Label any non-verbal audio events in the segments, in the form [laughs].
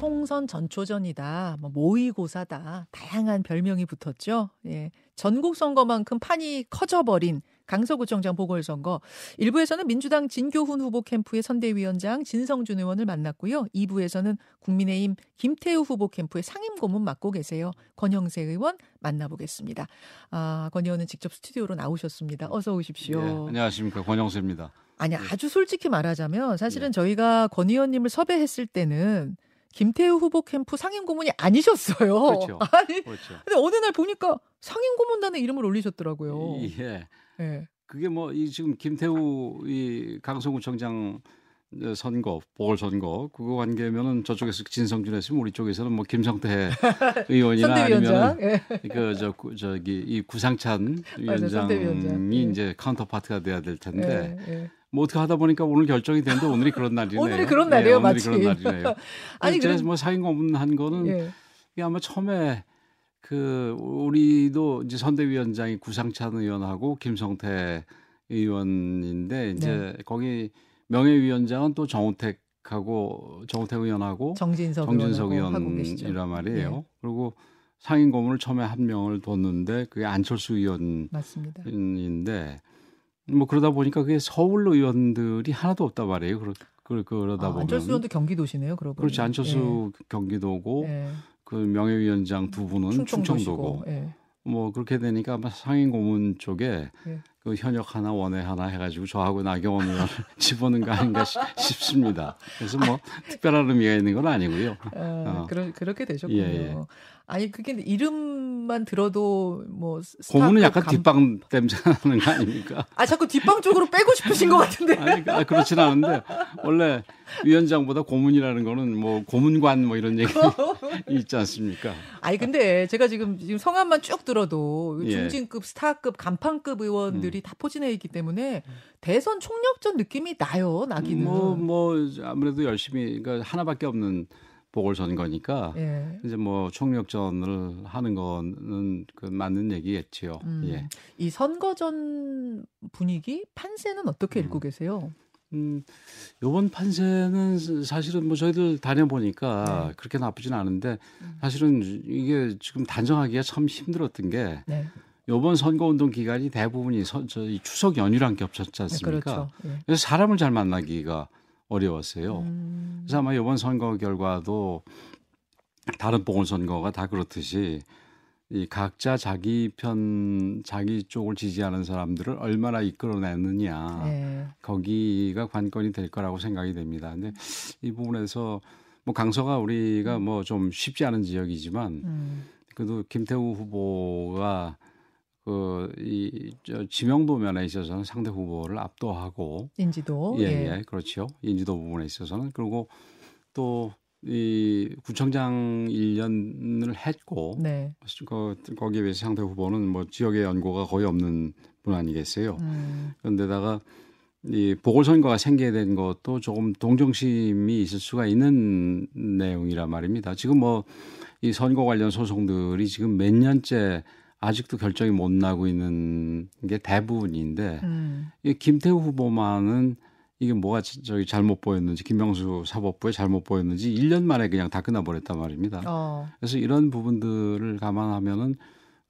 총선 전초전이다, 뭐 모의고사다, 다양한 별명이 붙었죠. 예. 전국 선거만큼 판이 커져버린 강서구청장 보궐선거. 1부에서는 민주당 진교훈 후보 캠프의 선대위원장 진성준 의원을 만났고요. 2부에서는 국민의힘 김태우 후보 캠프의 상임고문 맡고 계세요. 권영세 의원 만나보겠습니다. 아, 권 의원은 직접 스튜디오로 나오셨습니다. 어서 오십시오. 네, 안녕하십니까. 권영세입니다. 아니, 아주 솔직히 말하자면 사실은 네. 저희가 권 의원님을 섭외했을 때는 김태우 후보 캠프 상임 고문이 아니셨어요. 그렇죠. [laughs] 아니, 그렇죠. 근데 어느 날 보니까 상임 고문단의 이름을 올리셨더라고요. 예. 예. 그게 뭐 이 지금 김태우 이 강서구청장 선거 보궐선거 그거 관계면은 저쪽에서 진성준 했으면 우리 쪽에서는 뭐 김성태 [laughs] 의원이나 아니면 예. 그저 저기 이 구상찬 위원장이 예. 이제 카운터파트가 돼야 될 텐데 예. 예. 뭐 어떻게 하다 보니까 오늘 결정이 됐는데 오늘이 그런 날이네요. [laughs] 오늘이 그런 날이에요, 네, 마치. 오늘이 그런 날이네요. [laughs] 아니 그래서 뭐 사인 고문한 거는 예. 이게 아마 처음에 그 우리도 이제 선대위원장이 구상찬 의원하고 김성태 의원인데 이제 네. 거기 명예위원장은 또 정우택하고 정우택 의원하고 정진석, 정진석 의원이란 말이에요. 네. 그리고 상임 고문을 처음에 한 명을 뒀는데 그게 안철수 의원인데 뭐 그러다 보니까 그게 서울 의원들이 하나도 없단 말이에요. 그러, 그러다 아, 보면 안철수 의원도 경기도시네요. 그러고 그렇지 안철수 예. 경기도고 예. 그 명예위원장 두 분은 충청도고 예. 뭐 그렇게 되니까 아마 상임 고문 쪽에 예. 그 현역 하나 원외 하나 해가지고 저하고 나경원 의원을 [laughs] 집어넣은 거 아닌가 싶습니다. 그래서 뭐 특별한 의미가 있는 건 아니고요. 아, 어. 그러, 그렇게 되셨군요. 예, 예. 아니 그게 이름 만 들어도 뭐 고문은 약간 감... 뒷방 냄새 나는 거 아닙니까? [laughs] 아 자꾸 뒷방 쪽으로 빼고 싶으신 것 같은데. 아니 아, 그렇진 않은데 원래 위원장보다 고문이라는 거는 뭐 고문관 뭐 이런 얘기 [laughs] 있지 않습니까? 아니 근데 제가 지금 지금 성함만 쭉 들어도 예. 중진급 스타급 간판급 의원들이 음. 다 포진해 있기 때문에 대선 총력전 느낌이 나요 나기는. 뭐뭐 뭐 아무래도 열심히 그러니까 하나밖에 없는 보궐선거니까 예. 이제 뭐 총력전을 하는 거는 그 맞는 얘기겠지요. 음. 예. 이 선거전 분위기 판세는 어떻게 음. 읽고 계세요? 음, 요번 판세는 사실은 뭐 저희들 다녀보니까 네. 그렇게 나쁘진 않은데 음. 사실은 이게 지금 단정하기가 참 힘들었던 게 네. 요번 선거운동 기간이 대부분이 서, 저희 추석 연휴랑 겹쳤지 네, 않습니까? 네, 그렇죠. 예. 그래서 사람을 잘 만나기가 어려웠어요. 음. 그래서 아마 이번 선거 결과도 다른 보궐선거가 다 그렇듯이 이 각자 자기 편 자기 쪽을 지지하는 사람들을 얼마나 이끌어내느냐 네. 거기가 관건이 될 거라고 생각이 됩니다. 근데 이 부분에서 뭐 강서가 우리가 음. 뭐좀 쉽지 않은 지역이지만 음. 그래도 김태우 후보가 그이 지명도 면에 있어서는 상대 후보를 압도하고 인지도 예, 예, 예 그렇죠 인지도 부분에 있어서는 그리고 또 이 구청장 1년을 했고 네. 그 거기에 비해서 상대 후보는 뭐 지역의 연고가 거의 없는 분 아니겠어요. 음. 그런데다가 이 보궐선거가 생기게 된 것도 조금 동정심이 있을 수가 있는 내용이란 말입니다. 지금 뭐 이 선거 관련 소송들이 지금 몇 년째 아직도 결정이 못 나고 있는 게 대부분인데 음. 이 김태우 후보만은 이게 뭐가 저기 잘못 보였는지 김명수 사법부에 잘못 보였는지 1년 만에 그냥 다 끝나버렸단 말입니다. 어. 그래서 이런 부분들을 감안하면은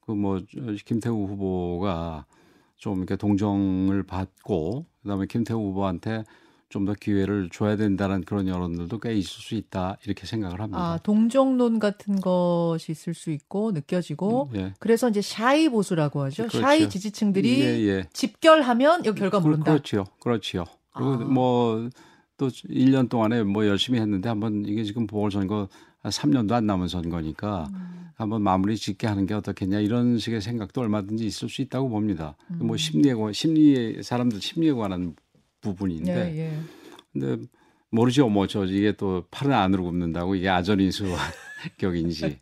그 뭐 김태우 후보가 좀 이렇게 동정을 받고 그다음에 김태우 후보한테 좀 더 기회를 줘야 된다는 그런 여론들도 꽤 있을 수 있다 이렇게 생각을 합니다. 아 동정론 같은 것이 있을 수 있고 느껴지고 음, 예. 그래서 이제 샤이 보수라고 하죠. 그렇죠. 샤이 지지층들이 예, 예. 집결하면 이 결과 모른다. 그렇죠, 그렇죠. 그리고 아. 뭐또 1년 동안에 뭐 열심히 했는데 한번 이게 지금 보궐선거 한 3년도 안 남은 선거니까 음. 한번 마무리 짓게 하는 게 어떻겠냐 이런 식의 생각도 얼마든지 있을 수 있다고 봅니다. 뭐 음. 뭐 심리에 심리에 사람들 심리에 관한 부분인데 예, 예. 근데 모르죠 뭐저 이게 또 팔은 안으로 굽는다고 이게 아전인수 [laughs] 격인지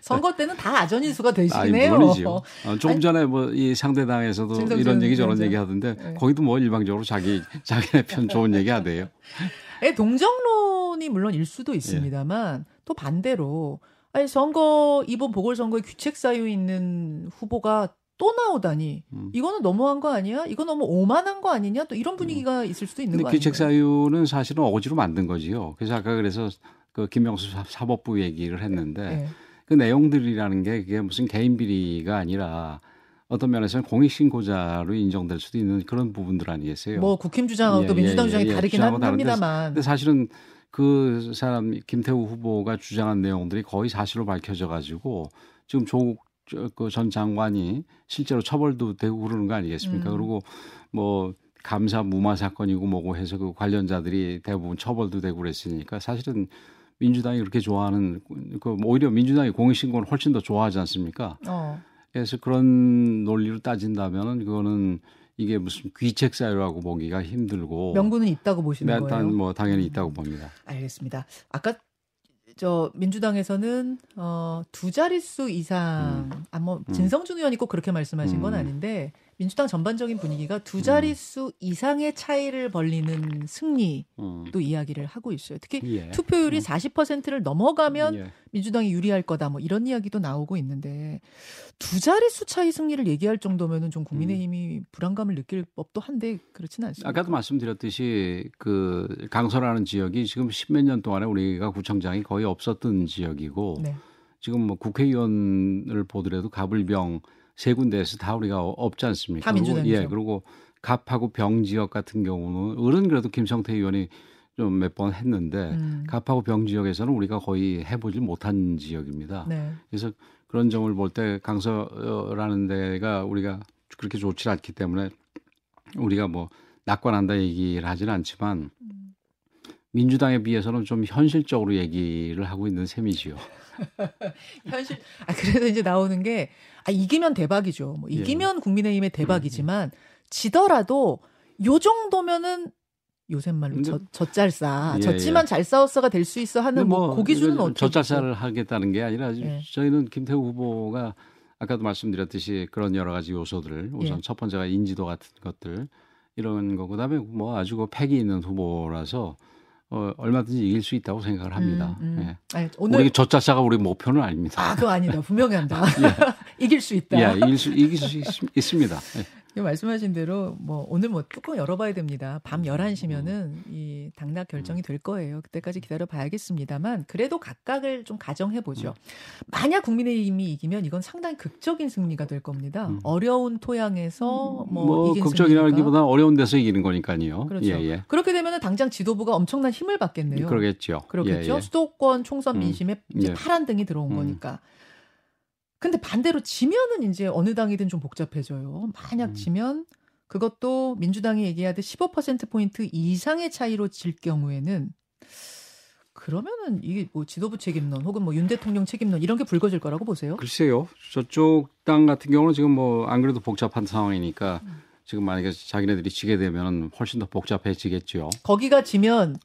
선거 때는 다 아전인수가 되시네요. 아니, 물론이죠. [laughs] 어, 조금 아니, 전에 뭐 이 상대당에서도 이런 얘기 저런 얘기 하던데 네. 거기도 뭐 일방적으로 자기 [laughs] 자기네 편 좋은 얘기 하대요. 예, 동정론이 물론 일 수도 있습니다만 예. 또 반대로 아니 선거 이번 보궐선거에 규책 사유 있는 후보가 또 나오다니 음. 이거는 너무한 거 아니야? 이거 너무 오만한 거 아니냐? 또 이런 분위기가 음. 있을 수도 있는 거 아니에요? 기책 사유는 사실은 어거지로 만든 거지요. 그래서 아까 그래서 그 김명수 사법부 얘기를 했는데 네. 그 내용들이라는 게 그게 무슨 개인 비리가 아니라 어떤 면에서는 공익신고자로 인정될 수도 있는 그런 부분들 아니겠어요? 뭐 국힘 주장하고 예, 또 민주당 예, 주장이 예, 다르긴 합니다만. 근데 사실은 그 사람 김태우 후보가 주장한 내용들이 거의 사실로 밝혀져 가지고 지금 조국 그전 장관이 실제로 처벌도 되고 그러는 거 아니겠습니까? 음. 그리고 뭐 감사 무마 사건이고 뭐고 해서 그 관련자들이 대부분 처벌도 되고 그랬으니까 사실은 민주당이 그렇게 좋아하는 그 오히려 민주당이 공익 신고를 훨씬 더 좋아하지 않습니까? 어. 그래서 그런 논리로 따진다면은 그거는 이게 무슨 귀책 사유라고 보기가 힘들고 명분은 있다고 보시는 네, 거예요? 뭐 당연히 있다고 봅니다. 알겠습니다. 아까 저 민주당에서는 어, 두 자릿수 이상 음. 아뭐 진성준 의원이 꼭 그렇게 말씀하신 건 음. 아닌데 민주당 전반적인 분위기가 두 음. 자릿수 음. 이상의 차이를 벌리는 승리도 음. 이야기를 하고 있어요. 특히 예. 투표율이 음. 40%를 넘어가면 예. 민주당이 유리할 거다 뭐 이런 이야기도 나오고 있는데 두 자릿수 차이 승리를 얘기할 정도면은 좀 국민의힘이 음. 불안감을 느낄 법도 한데 그렇지는 않습니다. 아까도 말씀드렸듯이 그 강서라는 지역이 지금 십몇 년 동안에 우리가 구청장이 거의 없었던 지역이고 네. 지금 뭐 국회의원을 보더라도 가불병 세 군데에서 다 우리가 없지 않습니까? 다 민주당이죠. 예, 그리고 갑하고 병 지역 같은 경우는 어른 그래도 김성태 의원이 좀 몇 번 했는데 음. 갑하고 병 지역에서는 우리가 거의 해보지 못한 지역입니다. 네. 그래서 그런 점을 볼 때 강서라는 데가 우리가 그렇게 좋지 않기 때문에 우리가 뭐 낙관한다 얘기를 하지는 않지만 음. 민주당에 비해서는 좀 현실적으로 얘기를 하고 있는 셈이지요. [laughs] [laughs] 현실. 아 그래서 이제 나오는 게 아, 이기면 대박이죠. 뭐 예. 이기면 예. 국민의힘의 대박이지만 지더라도 요 정도면은 요새 말로 저, 젖잘싸 예, 졌지만 예. 잘 싸웠어가 될 수 있어 하는 뭐, 뭐 고기준은 어떻게 젖잘싸를 하겠다는 게 아니라 예. 저희는 김태우 후보가 아까도 말씀드렸듯이 그런 여러 가지 요소들 우선 예. 첫 번째가 인지도 같은 것들 이런 거 그다음에 뭐 아주 그 패기 있는 후보라서 어, 얼마든지 이길 수 있다고 생각을 합니다. 음, 음. 예. 아니, 오늘 우리 저자자가 우리 목표는 아닙니다. 아, 그거 아니다. [laughs] 분명히 한다. 예. [laughs] 이길 수 있다. 예, 이길 수 이길 수 있, 있습니다. 예. 말씀하신 대로 뭐 오늘 뭐 뚜껑 열어봐야 됩니다. 밤 11시면은 음. 이 당락 결정이 될 거예요. 그때까지 기다려 봐야겠습니다만 그래도 각각을 좀 가정해 보죠. 음. 만약 국민의힘이 이기면 이건 상당히 극적인 승리가 될 겁니다. 음. 어려운 토양에서 뭐, 뭐 이긴 극적이라기보다 어려운 데서 이기는 거니까요. 그렇죠. 예, 예. 그렇게 되면은 당장 지도부가 엄청난 힘을 받겠네요. 그러겠죠. 그렇겠죠. 예, 예. 수도권 총선 음. 민심에 이제 예. 파란 등이 들어온 음. 거니까. 근데 반대로 지면은 이제 어느 당이든 좀 복잡해져요. 만약 음. 지면 그것도 민주당이 얘기하듯 15%포인트 이상의 차이로 질 경우에는 그러면은 이게 뭐 지도부 책임론 혹은 뭐 윤 대통령 책임론 이런 게 불거질 거라고 보세요? 글쎄요. 저쪽 당 같은 경우는 지금 뭐 안 그래도 복잡한 상황이니까 음. 지금 만약에 자기네들이 지게 되면 훨씬 더 복잡해지겠죠. 거기가 지면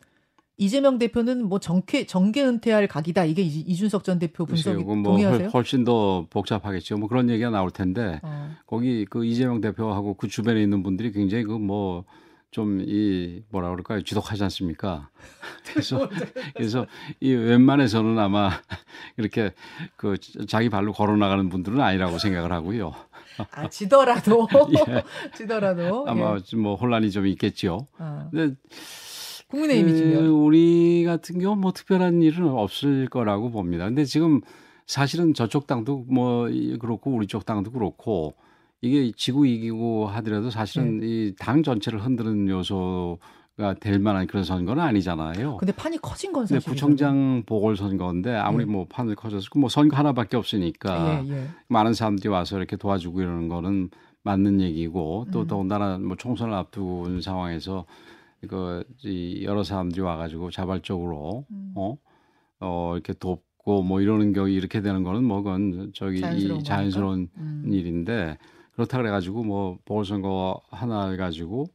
이재명 대표는 뭐 정계 정계 은퇴할 각이다. 이게 이준석 전 대표 분석이 뭐 동의하세요? 훨씬 더 복잡하겠죠. 뭐 그런 얘기가 나올 텐데 어. 거기 그 이재명 대표하고 그 주변에 있는 분들이 굉장히 그 뭐 좀 이 뭐라 그럴까요? 지독하지 않습니까? [laughs] 그래서 그래서 이 웬만해서는 아마 이렇게 그 자기 발로 걸어 나가는 분들은 아니라고 생각을 하고요. 아 지더라도 [laughs] 예. 지더라도 아마 예. 뭐 혼란이 좀 있겠죠. 아. 근데 국민의힘이 지면 그 우리 같은 경우 뭐 특별한 일은 없을 거라고 봅니다. 근데 지금 사실은 저쪽 당도 뭐 그렇고 우리 쪽 당도 그렇고 이게 지구 이기고 하더라도 사실은 네. 이당 전체를 흔드는 요소가 될 만한 그런 선거는 아니잖아요. 근데 판이 커진 건 사실. 구청장 보궐선거인데 아무리 네. 뭐 판을 커졌고 뭐 선거 하나밖에 없으니까 예, 예. 많은 사람들이 와서 이렇게 도와주고 이러는 거는 맞는 얘기고 또 음. 더군다나 뭐 총선을 앞둔 상황에서 이 여러 사람들이 와가지고 자발적으로 음. 어, 어 이렇게 돕고 뭐 이러는 경우 이렇게 되는 거는 뭐 그건 저기 자연스러운, 이 자연스러운 음. 일인데 그렇다 그래가지고 뭐 보궐선거 하나 가지고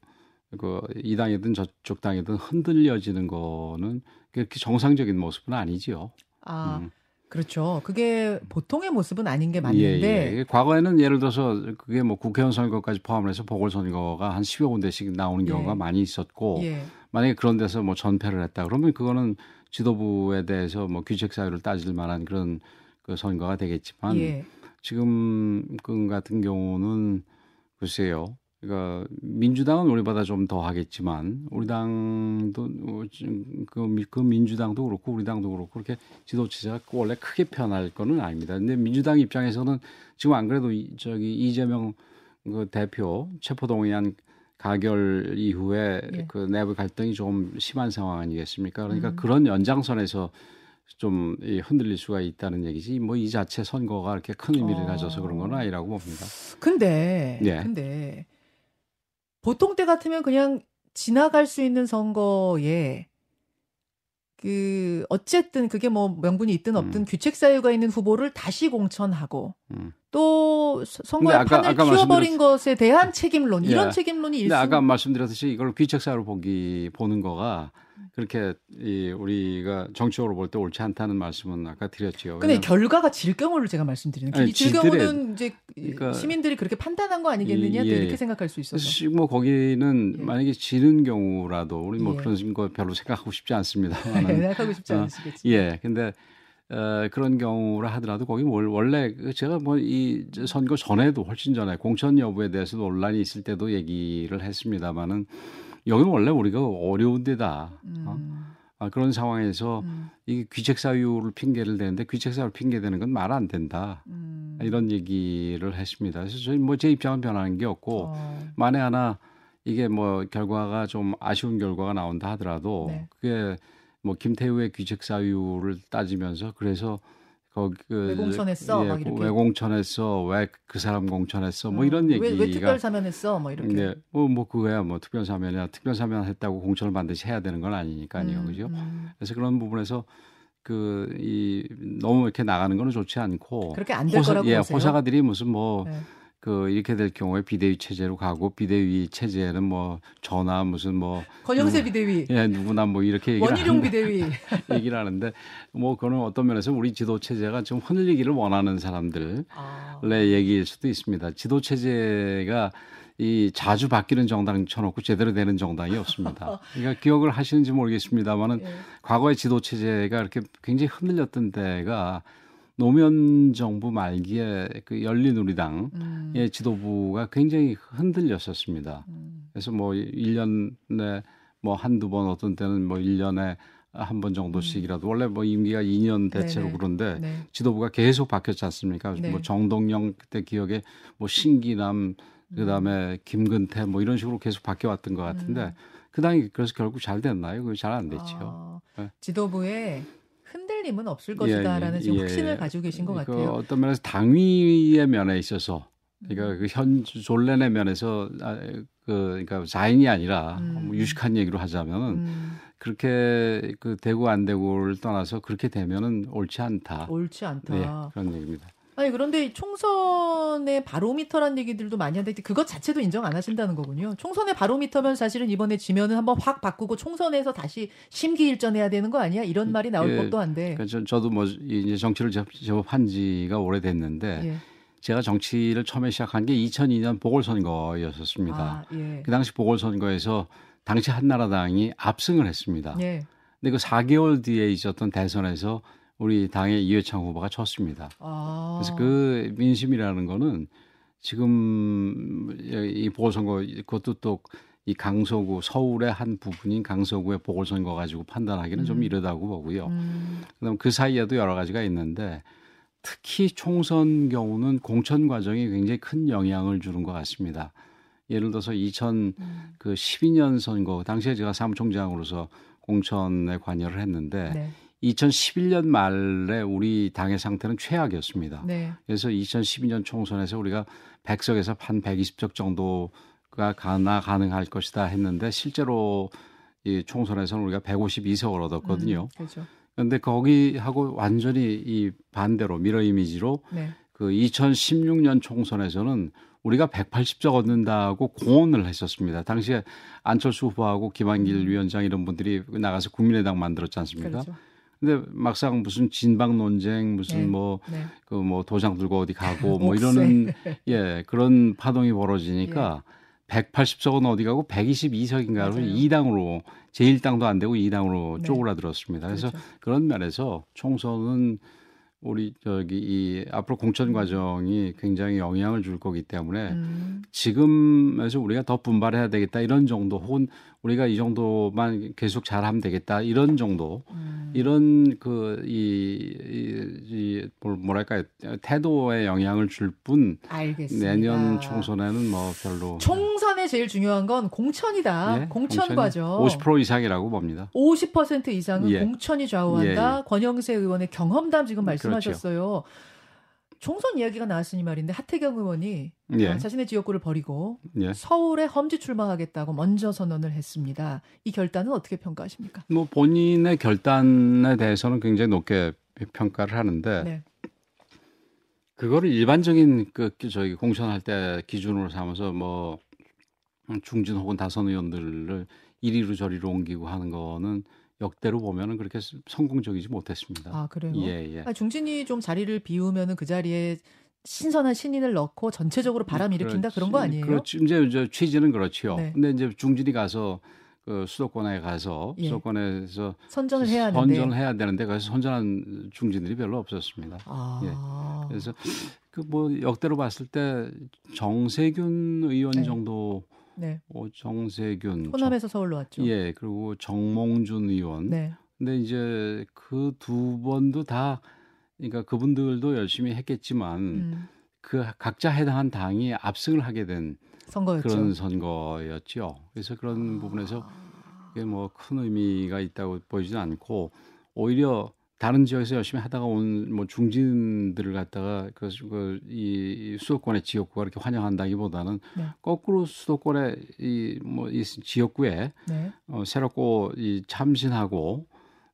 그이 당이든 저쪽 당이든 흔들려지는 거는 그렇게 정상적인 모습은 아니지요. 아. 음. 그렇죠. 그게 보통의 모습은 아닌 게 맞는데. 예, 예. 과거에는 예를 들어서 그게 뭐 국회의원 선거까지 포함을 해서 보궐선거가 한 10여 군데씩 나오는 경우가 예. 많이 있었고 예. 만약에 그런 데서 뭐 전패를 했다 그러면 그거는 지도부에 대해서 뭐 규책 사유를 따질 만한 그런 그 선거가 되겠지만 예. 지금 그 같은 경우는 글쎄요. 그러니까 민주당은 우리보다 좀 더 하겠지만 우리 당도 그, 그 민주당도 그렇고 우리 당도 그렇고 그렇게 지도 체제가 원래 크게 변할 거는 아닙니다. 근데 민주당 입장에서는 지금 안 그래도 저기 이재명 그 대표 체포동의안 가결 이후에 예. 그 내부 갈등이 좀 심한 상황 아니겠습니까? 그러니까 음. 그런 연장선에서 좀 흔들릴 수가 있다는 얘기지 뭐 이 자체 선거가 그렇게 큰 의미를 어. 가져서 그런 건 아니라고 봅니다. 근데 예. 근데 보통 때 같으면 그냥 지나갈 수 있는 선거에 그 어쨌든 그게 뭐 명분이 있든 없든 음. 규책 사유가 있는 후보를 다시 공천하고 음. 또 선거의 아까, 판을 아까 키워버린 것에 대한 책임론 이런 예. 책임론이 일수. 아까 말씀드렸듯이 이걸 규책 사유로 보기 보는 거가 그렇게 이 우리가 정치적으로 볼 때 옳지 않다는 말씀은 아까 드렸죠. 근데 결과가 질 경우를 제가 말씀드리는 게질 경우는 이제 그러니까 시민들이 그렇게 판단한 거 아니겠느냐 예, 이렇게 생각할 수 있어서. 뭐 거기는 예. 만약에 지는 경우라도 우리 뭐 예. 그런 거 별로 생각하고 싶지 [laughs] 않습니다. 생각하고 싶지 어, 않으시겠지. 예, 근데 어, 그런 경우라 하더라도 거기 원래 그 제가 뭐 이 선거 전에도 훨씬 전에 공천 여부에 대해서 논란이 있을 때도 얘기를 했습니다마는 여기는 원래 우리가 어려운 데다. 어? 음. 어? 아, 그런 상황에서 음. 이게 귀책 사유를 핑계를 대는데 귀책 사유를 핑계 대는 건 말 안 된다. 음. 이런 얘기를 했습니다. 그래서 저희 뭐 제 입장은 변하는 게 없고 어. 만에 하나 이게 뭐 결과가 좀 아쉬운 결과가 나온다 하더라도 네. 그게 뭐 김태우의 귀책 사유를 따지면서 그래서 거기 그 외공천했어? 예, 막 이렇게. 외공천했어. 왜 그 사람 공천했어? 뭐 어, 이런 얘기가 왜, 왜 특별 사면했어? 뭐 이렇게. 네, 뭐, 뭐 그거야. 뭐 특별 사면이야. 특별 사면 했다고 공천을 반드시 해야 되는 건 아니니까요. 음, 그죠? 음. 그래서 그런 부분에서 그 이 너무 이렇게 나가는 거는 좋지 않고 그렇게 안될 거라고 예, 보세요? 호사가들이 무슨 뭐 네. 그 이렇게 될 경우에 비대위 체제로 가고 비대위 체제는 뭐 전화 무슨 뭐 권영세 누, 비대위 예 누구나 뭐 이렇게 얘기를 원희룡 비대위 [laughs] 얘기를 하는데 뭐 그거는 어떤 면에서 우리 지도 체제가 좀 흔들리기를 원하는 사람들의 아. 얘기일 수도 있습니다. 지도 체제가 이 자주 바뀌는 정당 쳐놓고 제대로 되는 정당이 없습니다. [laughs] 그러니까 기억을 하시는지 모르겠습니다만은 예. 과거의 지도 체제가 이렇게 굉장히 흔들렸던 때가 노무현 정부 말기에 그 열린우리당의 음. 지도부가 굉장히 흔들렸었습니다. 음. 그래서 뭐 1년에 뭐 한두 번 어떤 때는 뭐 1년에 한 번 정도씩이라도 음. 원래 뭐 임기가 2년 대체로 네네. 그런데 네. 지도부가 계속 바뀌었지 않습니까? 네. 뭐 정동영 그때 기억에 뭐 신기남 그다음에 음. 김근태 뭐 이런 식으로 계속 바뀌어 왔던 것 같은데 음. 그 당이 그래서 결국 잘 됐나요? 그게 잘 안 됐죠. 아, 네. 지도부에 흔들림은 없을 것이다라는 예, 지금 예. 확신을 가지고 계신 것 그 같아요. 어떤 면에서 당위의 면에 있어서 그러니까 음. 그현 졸렌의 면에서 아, 그 그러니까 자인이 아니라 음. 뭐 유식한 얘기로 하자면은 음. 그렇게 그 되고 안 되고를 떠나서 그렇게 되면은 옳지 않다. 옳지 않다. 네, 그런 얘기입니다. 아니 그런데 총선의 바로미터란 얘기들도 많이 하는데 그것 자체도 인정 안 하신다는 거군요. 총선의 바로미터면 사실은 이번에 지면은 한번 확 바꾸고 총선에서 다시 심기일전해야 되는 거 아니야? 이런 말이 나올 예, 법도 한데. 그러니까 저, 도뭐 이제 정치를 제법 한 지가 오래됐는데 예. 제가 정치를 처음에 시작한 게 2002년 보궐선거였었습니다. 아, 예. 그 당시 보궐선거에서 당시 한나라당이 압승을 했습니다. 예. 근데 그 4개월 뒤에 있었던 대선에서 우리 당의 이회창 후보가 졌습니다. 아. 그래서 그 민심이라는 거는 지금 이 보궐선거 그것도 또 이 강서구 서울의 한 부분인 강서구의 보궐선거 가지고 판단하기는 음. 좀 이르다고 보고요. 음. 그다음 그 사이에도 여러 가지가 있는데 특히 총선 경우는 공천 과정이 굉장히 큰 영향을 주는 것 같습니다. 예를 들어서 2012년 음. 그 선거 당시에 제가 사무총장으로서 공천에 관여를 했는데 네. 2011년 말에 우리 당의 상태는 최악이었습니다. 네. 그래서 2012년 총선에서 우리가 100석에서 한 120석 정도가 가나 가능할 것이다 했는데 실제로 이 총선에서는 우리가 152석을 얻었거든요. 음, 그렇죠. 그런데 거기하고 완전히 이 반대로 미러 이미지로 네. 그 2016년 총선에서는 우리가 180석 얻는다고 공언을 했었습니다. 당시에 안철수 후보하고 김한길 음. 위원장 이런 분들이 나가서 국민의당 만들었지 않습니까? 그렇죠. 근데 막상 무슨 진방 논쟁 무슨 네. 뭐그뭐 네. 그 뭐 도장 들고 어디 가고 [laughs] 뭐 이러는 예 그런 파동이 벌어지니까 예. 180석은 어디 가고 122석인가를 2당으로 제1당도 안 되고 2당으로 네. 쪼그라들었습니다. 그래서 그렇죠. 그런 면에서 총선은 우리 저기 이 앞으로 공천 과정이 굉장히 영향을 줄 거기 때문에 음. 지금에서 우리가 더 분발해야 되겠다 이런 정도 혹은 우리가 이 정도만 계속 잘하면 되겠다 이런 정도 음. 이런 그이 이, 이, 뭐랄까요 태도에 영향을 줄뿐 내년 총선에는 뭐 별로 총선에 제일 중요한 건 공천이다 예? 공천 과정 50% 이상이라고 봅니다 50% 이상은 예. 공천이 좌우한다 예, 예. 권영세 의원의 경험담 지금 말씀하셨어요 그렇죠. 총선 이야기가 나왔으니 말인데 하태경 의원이 예. 어, 자신의 지역구를 버리고 예. 서울에 험지 출마하겠다고 먼저 선언을 했습니다. 이 결단은 어떻게 평가하십니까? 뭐 본인의 결단에 대해서는 굉장히 높게 평가를 하는데 네. 그거를 일반적인 그 저희 공천할 때 기준으로 삼아서 뭐 중진 혹은 다선 의원들을 이리로 저리로 옮기고 하는 거는 역대로 보면은 그렇게 성공적이지 못했습니다. 아 그래요? 예, 예. 아, 중진이 좀 자리를 비우면은 그 자리에 신선한 신인을 넣고 전체적으로 바람 일으킨다 그런 거 아니에요? 그렇죠. 이제 이제 취지는 그렇지요. 네. 근데 이제 중진이 가서 그 수도권에 가서 예. 수도권에서 선전을 해야 하는데 선전을 해야 되는데 그래서 선전한 중진들이 별로 없었습니다. 아. 예. 그래서 그 뭐 역대로 봤을 때 정세균 의원 네. 정도 네. 어, 정세균 호남에서 서울로 왔죠. 예, 그리고 정몽준 의원. 네. 근데 이제 그 두 번도 다 그러니까 그분들도 열심히 했겠지만 음. 그 각자 해당한 당이 압승을 하게 된 선거였죠. 그런 선거였죠. 그래서 그런 아. 부분에서 그게 뭐 큰 의미가 있다고 보이지는 않고 오히려 다른 지역에서 열심히 하다가 온 뭐 중진들을 갖다가 그이 그 수도권의 지역구가 이렇게 환영한다기보다는 네. 거꾸로 수도권의 이 뭐이 뭐 지역구에 네. 어, 새롭고 이 참신하고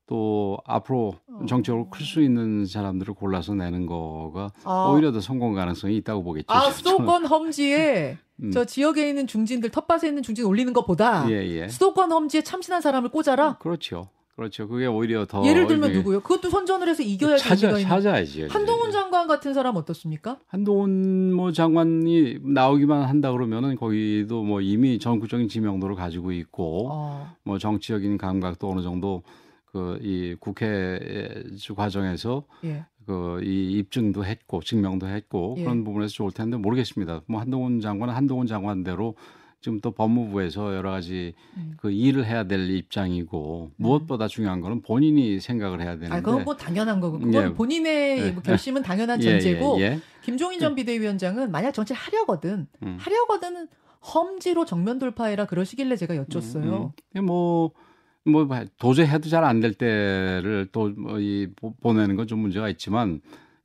또 앞으로 어. 정적으로 클 수 있는 사람들을 골라서 내는 거가 아. 오히려 더 성공 가능성이 있다고 보겠죠. 아 수도권 험지에 [laughs] 음. 저 지역에 있는 중진들 텃밭에 있는 중진 올리는 것보다 예, 예. 수도권 험지에 참신한 사람을 꽂아라. 그렇죠. 그렇죠. 그게 오히려 더 예를 들면 누구요? 그것도 선전을 해서 이겨야 찾아 찾아야지. 한동훈 장관 같은 사람 어떻습니까? 한동훈 뭐 장관이 나오기만 한다 그러면은 거기도 뭐 이미 전국적인 지명도를 가지고 있고 어. 뭐 정치적인 감각도 어느 정도 그 이 국회 과정에서 예. 그이 입증도 했고 증명도 했고 예. 그런 부분에서 좋을 텐데 모르겠습니다. 뭐 한동훈 장관은 한동훈 장관대로 지금 또 법무부에서 여러 가지 음. 그 일을 해야 될 입장이고 음. 무엇보다 중요한 거는 본인이 생각을 해야 되는데. 아, 그건 뭐 당연한 거고. 그건 예. 본인의 예. 뭐 결심은 당연한 [laughs] 예, 전제고. 예, 예. 김종인 전 비대위원장은 만약 정치 하려거든. 음. 하려거든 험지로 정면 돌파해라 그러시길래 제가 여쭸어요. 음, 음. 뭐, 뭐 도저히 해도 잘 안 될 때를 또이 뭐 보내는 건 좀 문제가 있지만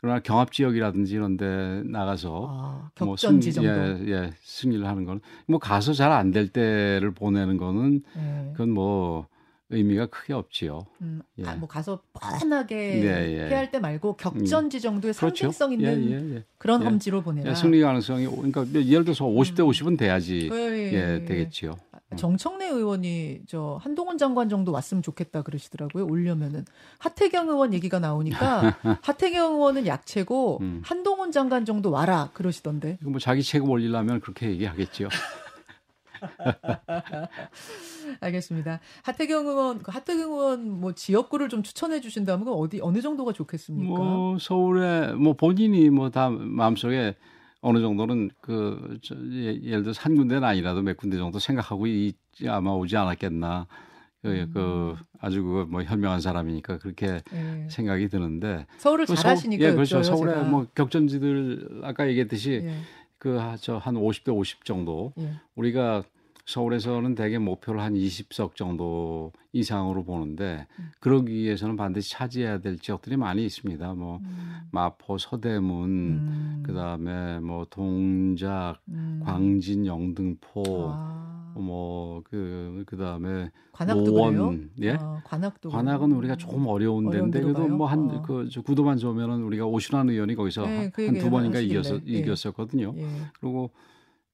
그러나 경합 지역이라든지 이런 데 나가서 아, 뭐 승리, 정도. 예, 예, 승리를 하는 거는 뭐 가서 잘 안 될 때를 보내는 거는 네. 그건 뭐 의미가 크게 없지요. 음, 예. 아, 뭐 가서 뻔하게 네, 예. 해야 할때 말고 격전지 음. 정도의 그렇죠. 상징성 있는 예, 예, 예. 그런 예. 험지로 보내라. 승리 가능성이 그러니까 예를 들어서 50대 50은 음. 돼야지 예, 되겠지요. 음. 정청래 의원이 저 한동훈 장관 정도 왔으면 좋겠다 그러시더라고요. 올려면은 하태경 의원 얘기가 나오니까 [laughs] 하태경 의원은 약체고 음. 한동훈 장관 정도 와라 그러시던데. 뭐 자기 책임 올리려면 그렇게 얘기하겠죠. [laughs] 알겠습니다. 하태경 의원, 그 하태경 의원 뭐 지역구를 좀 추천해 주신다면 어디 어느 정도가 좋겠습니까? 뭐 서울에 뭐 본인이 뭐 다 마음속에 어느 정도는 그 저, 예, 예를 들어 한 군데는 아니라도 몇 군데 정도 생각하고 이 아마 오지 않았겠나. 그, 음. 그 아주 그 뭐 현명한 사람이니까 그렇게 예. 생각이 드는데 서울을 그 잘하시니까 예, 그렇죠. 서울에 제가. 뭐 격전지들 아까 얘기했듯이 예. 그저 한 50대 50 정도 예. 우리가 서울에서는 대개 목표를 한 20석 정도 이상으로 보는데 음. 그러기 위해서는 반드시 차지해야 될 지역들이 많이 있습니다. 뭐 음. 마포, 서대문, 음. 그다음에 뭐 동작, 음. 광진, 영등포 아. 뭐그 그다음에 관악도 노원, 그래요? 예. 아, 관악도 관악은 우리가 조금 어려운 데인데 그래도 뭐 한그 아. 구도만 좋으면은 우리가 오신환 의원이 거기서 네, 한두 번인가 이겨서 예. 이겼었거든요. 예. 그리고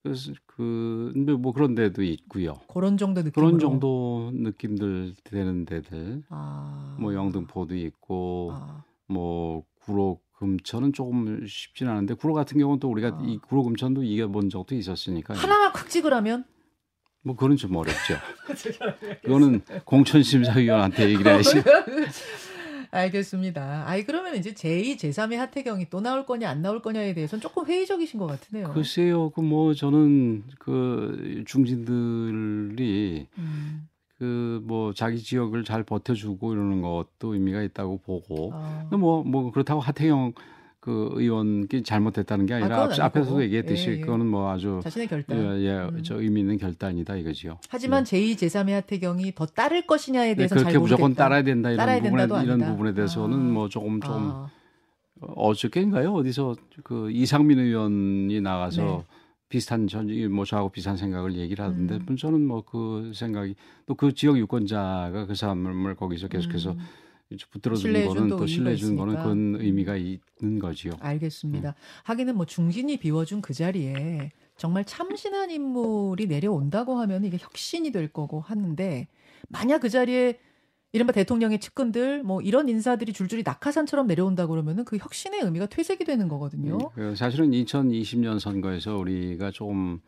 그래서 그 근데 뭐 그런 데도 있고요. 그런 정도 느낌 그런 정도 느낌들 되는 데들. 아. 뭐 영등포도 있고 아. 뭐 구로 금천은 조금 쉽진 않은데 구로 같은 경우는 또 우리가 아. 이 구로 금천도 이겨 본 적도 있었으니까 하나만 콱 찍으라면 뭐 그건 좀 어렵죠. [laughs] 그거는 공천 심사위원한테 얘기를 해야지. 알겠습니다. 아이 그러면 이제 제2, 제3의 하태경이 또 나올 거냐 안 나올 거냐에 대해서는 조금 회의적이신 것 같으네요. 글쎄요, 그 뭐 저는 그 중진들이 음. 그뭐 자기 지역을 잘 버텨주고 이러는 것도 의미가 있다고 보고, 아. 뭐뭐 뭐 그렇다고 하태경 그 의원이 잘못됐다는 게 아니라 아, 앞 에서도 얘기했듯이 예, 예. 그거는 뭐 아주 자신의 결단, 예, 예 음. 저 의미 있는 결단이다 이거지요. 하지만 네. 제2, 제3의 하태경이 더 따를 것이냐에 네, 대해서 네, 그렇게 무조건. 따라야 된다 이런 따라야 부분에 이런 부분에 대해서는 아. 뭐 조금 좀 아. 어저께인가요 어디서 그 이상민 의원이 나가서 네. 비슷한 전뭐 저하고 비슷한 생각을 얘기를 하던데 음. 저는 뭐 그 생각이 또 그 지역 유권자가 그 사람을 거기서 계속해서 음. 붙들어 주는 거는 또 신뢰해 주는 거는 그런 의미가 있는 거지요. 알겠습니다. 음. 하기는 뭐 중진이 비워준 그 자리에 정말 참신한 인물이 내려온다고 하면 이게 혁신이 될 거고 하는데 만약 그 자리에 이른바 대통령의 측근들 뭐 이런 인사들이 줄줄이 낙하산처럼 내려온다 그러면은 그 혁신의 의미가 퇴색이 되는 거거든요. 네, 사실은 2020년 선거에서 우리가 조금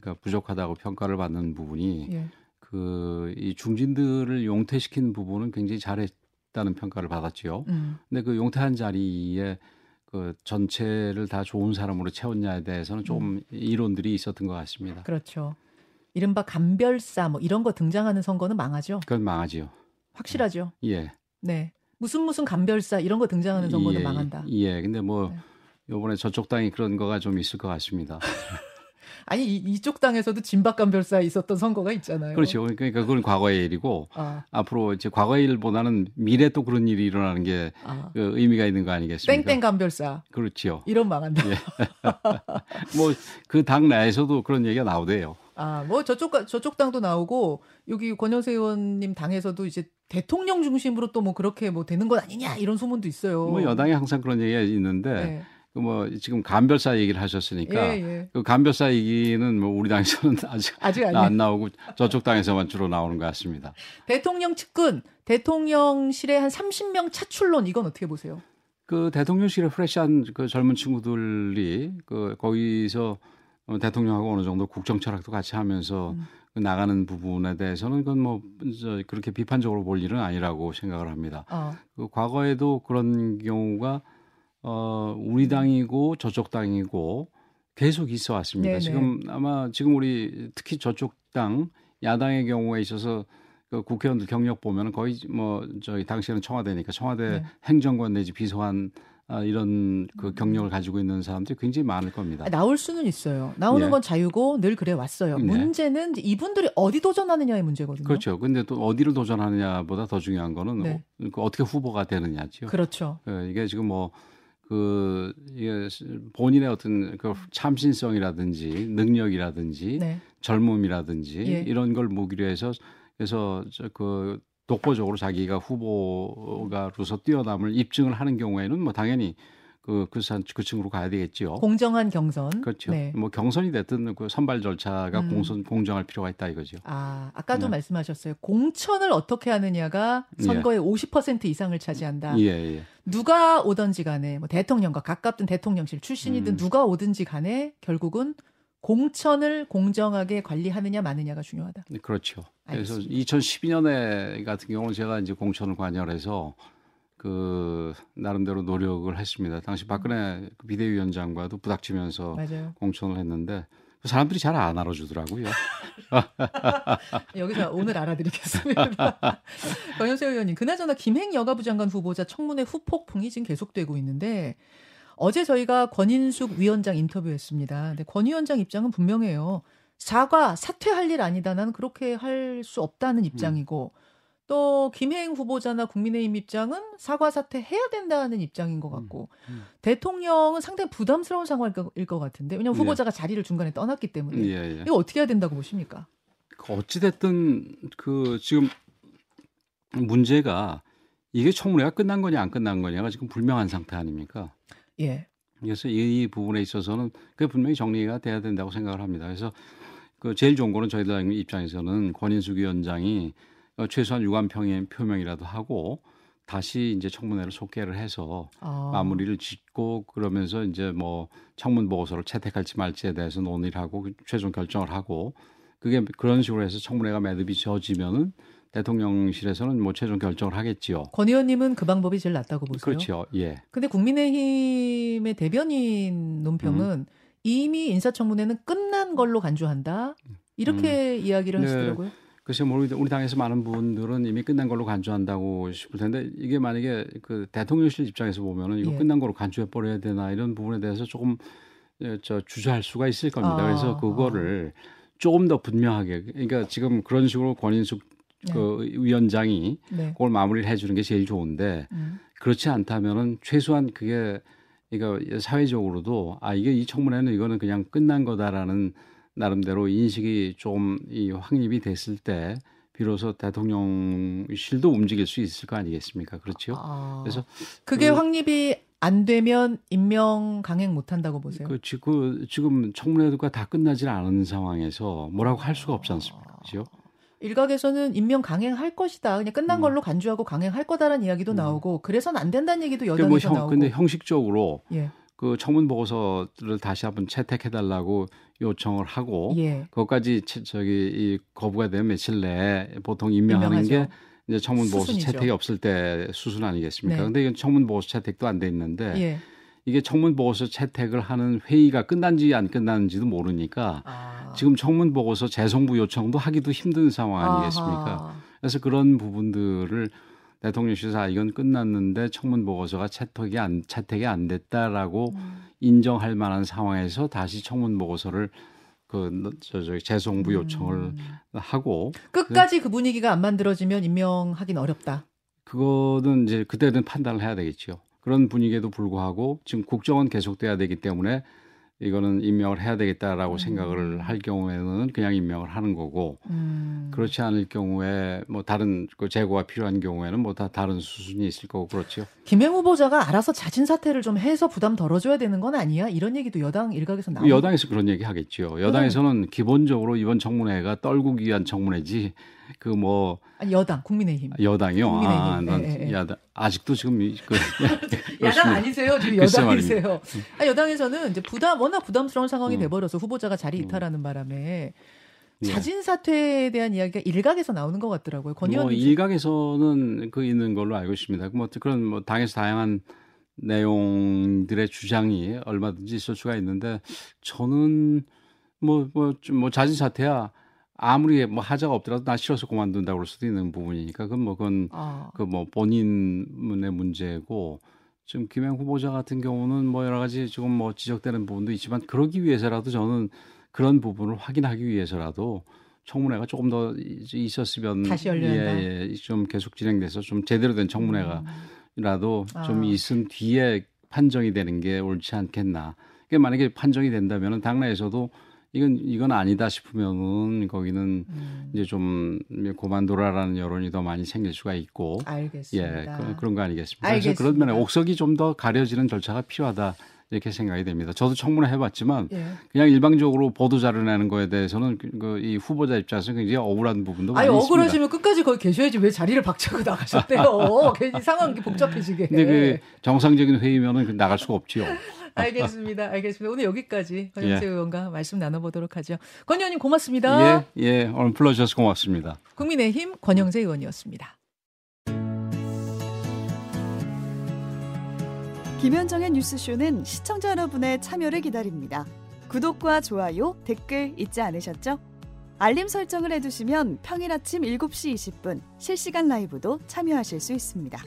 그러니까 부족하다고 평가를 받는 부분이 예. 그이 중진들을 용퇴시킨 부분은 굉장히 잘했 있다는 평가를 받았지요. 음. 근데 그 용태한 자리에 그 전체를 다 좋은 사람으로 채웠냐에 대해서는 좀 음. 이론들이 있었던 것 같습니다. 그렇죠. 이른바 감별사 뭐 이런 거 등장하는 선거는 망하죠. 그건 망하지요. 확실하죠. 예. 네. 무슨 무슨 감별사 이런 거 등장하는 선거는 예, 망한다. 예. 근데 뭐 네. 요번에 저쪽 당이 그런 거가 좀 있을 것 같습니다. [laughs] 아니 이, 쪽 당에서도 진박감별사에 있었던 선거가 있잖아요. 그렇죠. 그러니까 그건 과거의 일이고 아. 앞으로 이제 과거의 일보다는 미래 또 그런 일이 일어나는 게 아. 그 의미가 있는 거 아니겠습니까? 땡땡 감별사. 그렇죠. 이런 망한다. 예. [laughs] 뭐그 당 내에서도 그런 얘기가 나오대요. 아, 뭐 저쪽 저쪽 당도 나오고 여기 권영세 의원님 당에서도 이제 대통령 중심으로 또 뭐 그렇게 뭐 되는 것 아니냐 이런 소문도 있어요. 뭐 여당에 항상 그런 얘기가 있는데 네. 그뭐 지금 간별사 얘기를 하셨으니까 예, 예. 그 간별사 얘기는 뭐 우리 당에서는 [laughs] 아직, 아직 안 나오고 저쪽 당에서만 주로 나오는 것 같습니다. 대통령 측근 대통령실에 한 30명 차출론 이건 어떻게 보세요? 그 대통령실에 프레시한 그 젊은 친구들이 그 거기서 대통령하고 어느 정도 국정 철학도 같이 하면서 음. 그 나가는 부분에 대해서는 그건 뭐 그렇게 비판적으로 볼 일은 아니라고 생각을 합니다. 어. 그 과거에도 그런 경우가 어, 우리 당이고 저쪽 당이고 계속 있어 왔습니다. 네네. 지금 아마 지금 우리 특히 저쪽 당 야당의 경우에 있어서 그 국회의원들 경력 보면 거의 뭐 저희 당시에는 청와대니까 청와대 네. 행정관 내지 비서관 아, 이런 그 음. 경력을 가지고 있는 사람들이 굉장히 많을 겁니다. 나올 수는 있어요. 나오는 네. 건 자유고 늘 그래 왔어요. 네. 문제는 이분들이 어디 도전하느냐의 문제거든요. 그렇죠. 근데 또 어디를 도전하느냐보다 더 중요한 거는 네. 어, 그 어떻게 후보가 되느냐죠. 그렇죠. 그 이게 지금 뭐 그 이게 본인의 어떤 그 참신성이라든지 능력이라든지 네. 젊음이라든지 예. 이런 걸 무기로 해서 그래서 그 독보적으로 자기가 후보가로서 뛰어남을 입증을 하는 경우에는 뭐 당연히 그, 그, 산, 그 층으로 가야 되겠죠. 공정한 경선. 그렇죠. 네. 뭐 경선이 됐든 그 선발 절차가 음. 공선, 공정할 필요가 있다 이거죠. 아, 아까도 네. 말씀하셨어요. 공천을 어떻게 하느냐가 선거의 예. 50% 이상을 차지한다. 예, 예. 누가 오든지 간에 뭐 대통령과 가깝든 대통령실 출신이든 음. 누가 오든지 간에 결국은 공천을 공정하게 관리하느냐 마느냐가 중요하다. 네, 그렇죠. 알겠습니다. 그래서 2012년에 같은 경우는 제가 이제 공천을 관여해서 그 나름대로 노력을 했습니다. 당시 박근혜 그 비대위원장과도 부닥치면서 맞아요. 공천을 했는데 그 사람들이 잘 안 알아주더라고요. [laughs] 여기서 오늘 알아드리겠습니다. [laughs] 권영세 의원님, 그나저나 김행 여가부 장관 후보자 청문회 후폭풍이 지금 계속되고 있는데 어제 저희가 권인숙 위원장 인터뷰했습니다. 근데 권 위원장 입장은 분명해요. 사과, 사퇴할 일 아니다. 나는 그렇게 할 수 없다는 입장이고 음. 또 김혜영 후보자나 국민의힘 입장은 사과 사퇴 해야 된다는 입장인 것 같고 음, 음. 대통령은 상당히 부담스러운 상황일 것 같은데 왜냐하면 예. 후보자가 예. 자리를 중간에 떠났기 때문에 예, 예. 이거 어떻게 해야 된다고 보십니까? 어찌 됐든 그 지금 문제가 이게 청문회가 끝난 거냐 안 끝난 거냐가 지금 불명한 상태 아닙니까? 예. 그래서 이 부분에 있어서는 그 분명히 정리가 돼야 된다고 생각을 합니다. 그래서 그 제일 좋은 거는 저희들 입장에서는 권인숙 위원장이 어, 최소한 유감 평행 표명이라도 하고 다시 이제 청문회를 속개를 해서 아. 마무리를 짓고 그러면서 이제 뭐 청문 보고서를 채택할지 말지에 대해서 논의를 하고 최종 결정을 하고 그게 그런 식으로 해서 청문회가 매듭이 져지면은 대통령실에서는 뭐 최종 결정을 하겠지요. 권 의원님은 그 방법이 제일 낫다고 보세요. 그렇죠. 예. 근데 국민의힘의 대변인 논평은 음. 이미 인사청문회는 끝난 걸로 간주한다. 이렇게 음. 이야기를 네. 하시더라고요. 글쎄 뭐 우리 당에서 많은 분들은 이미 끝난 걸로 간주한다고 싶을 텐데 이게 만약에 그 대통령실 입장에서 보면은 이거 예. 끝난 걸로 간주해 버려야 되나 이런 부분에 대해서 조금 예, 저 주저할 수가 있을 겁니다. 아. 그래서 그거를 조금 더 분명하게 그러니까 지금 그런 식으로 권인숙 네. 그 위원장이 네. 그걸 마무리를 해주는 게 제일 좋은데 음. 그렇지 않다면은 최소한 그게 이거 사회적으로도 아 이게 이 청문회는 이거는 그냥 끝난 거다라는 나름대로 인식이 좀 이 확립이 됐을 때 비로소 대통령실도 움직일 수 있을 거 아니겠습니까? 그렇죠. 아, 그래서 그게 그, 확립이 안 되면 임명 강행 못 한다고 보세요. 그 지금 지금 청문회가 다 끝나지 않은 상황에서 뭐라고 할 수가 없지 않습니까? 그렇죠? 일각에서는 임명 강행할 것이다. 그냥 끝난 음. 걸로 간주하고 강행할 거다라는 이야기도 음. 나오고 그래서는 안 된다는 얘기도 여전히 뭐 형, 나오고. 근데 형식적으로 예. 그 청문 보고서를 다시 한번 채택해 달라고 요청을 하고 예. 그것까지 저기 이 거부가 되면 며칠 내에 보통 임명하는 임명하죠. 게 이제 청문 보고서. 채택이 없을 때 수순 아니겠습니까? 네. 근데 이건 청문 보고서 채택도 안 돼 있는데 예. 이게 청문 보고서 채택을 하는 회의가 끝난지 안 끝났는지도 모르니까 아. 지금 청문 보고서 재송부 요청도 하기도 힘든 상황 아니겠습니까? 아하. 그래서 그런 부분들을 대통령실에서 아, 이건 끝났는데 청문 보고서가 채택이 안 채택이 안 됐다라고 음. 인정할 만한 상황에서 다시 청문 보고서를 그저 저 재송부 음. 요청을 음. 하고 끝까지 그, 그 분위기가 안 만들어지면 임명하기는 어렵다. 그거는 이제 그때는 판단을 해야 되겠죠. 그런 분위기에도 불구하고 지금 국정은 계속돼야 되기 때문에 이거는 임명을 해야 되겠다라고 음. 생각을 할 경우에는 그냥 임명을 하는 거고 음. 그렇지 않을 경우에 뭐 다른 그 재고가 필요한 경우에는 뭐 다 다른 수순이 있을 거고 그렇죠. 김행 후보자가 알아서 자진 사퇴를 좀 해서 부담 덜어줘야 되는 건 아니야? 이런 얘기도 여당 일각에서 나오고 여당에서 그런 얘기 하겠죠. 여당에서는 기본적으로 이번 청문회가 떨구기 위한 청문회지 그뭐 여당 국민의힘 여당이요. 국민의힘. 아, 난 네, 야당 아직도 지금 그 [laughs] 야당 아니세요? 지금 여당이세요. 아, 여당에서는 이제 부담 워낙 부담스러운 상황이 음. 돼버려서 후보자가 자리 음. 이탈하는 바람에 예. 자진 사퇴에 대한 이야기가 일각에서 나오는 것 같더라고요. 권 의원님. 뭐 일각에서는 그 있는 걸로 알고 있습니다. 뭐 그런 뭐 당에서 다양한 내용들의 주장이 얼마든지 있을 수가 있는데 저는 뭐뭐뭐 뭐, 뭐 자진 사퇴야 아무리 뭐 하자가 없더라도 나 싫어서 그만둔다 그럴 수도 있는 부분이니까 그건 뭐 그건 아. 그뭐 본인의 문제고 지금 김행 후보자 같은 경우는 뭐 여러 가지 지금 뭐 지적되는 부분도 있지만 그러기 위해서라도 저는 그런 부분을 확인하기 위해서라도 청문회가 조금 더 있었으면 다시 열려야 예, 예, 좀 계속 진행돼서 좀 제대로 된 청문회가라도 음. 좀 아. 있은 뒤에 판정이 되는 게 옳지 않겠나. 그게 만약에 판정이 된다면은 당내에서도 이건 이건 아니다 싶으면은 거기는 음. 이제 좀 고만둬라라는 여론이 더 많이 생길 수가 있고 알겠습니다. 예 그, 런거 아니겠습니까? 알겠습니다. 그래서 그런 면에 옥석이 좀 더 가려지는 절차가 필요하다. 이렇게 생각이 됩니다. 저도 청문회 해봤지만 예. 그냥 일방적으로 보도 자료 내는 거에 대해서는 그, 그, 이 후보자 입장에서 굉장히 억울한 부분도 많이 있습니다. 억울하시면 끝까지 거기 계셔야지 왜 자리를 박차고 나가셨대요. [laughs] 괜히 상황이 복잡해지게. 근데 그 정상적인 회의면은 나갈 수가 없지요. [laughs] 알겠습니다. 알겠습니다. 오늘 여기까지 권영재 예. 의원과 말씀 나눠보도록 하죠. 권 의원님 고맙습니다. 예, 예. 오늘 불러주셔서 고맙습니다. 국민의힘 권영재 의원이었습니다. 김현정의 뉴스쇼는 시청자 여러분의 참여를 기다립니다. 구독과 좋아요, 댓글 잊지 않으셨죠? 알림 설정을 해두시면 평일 아침 7시 20분 실시간 라이브도 참여하실 수 있습니다.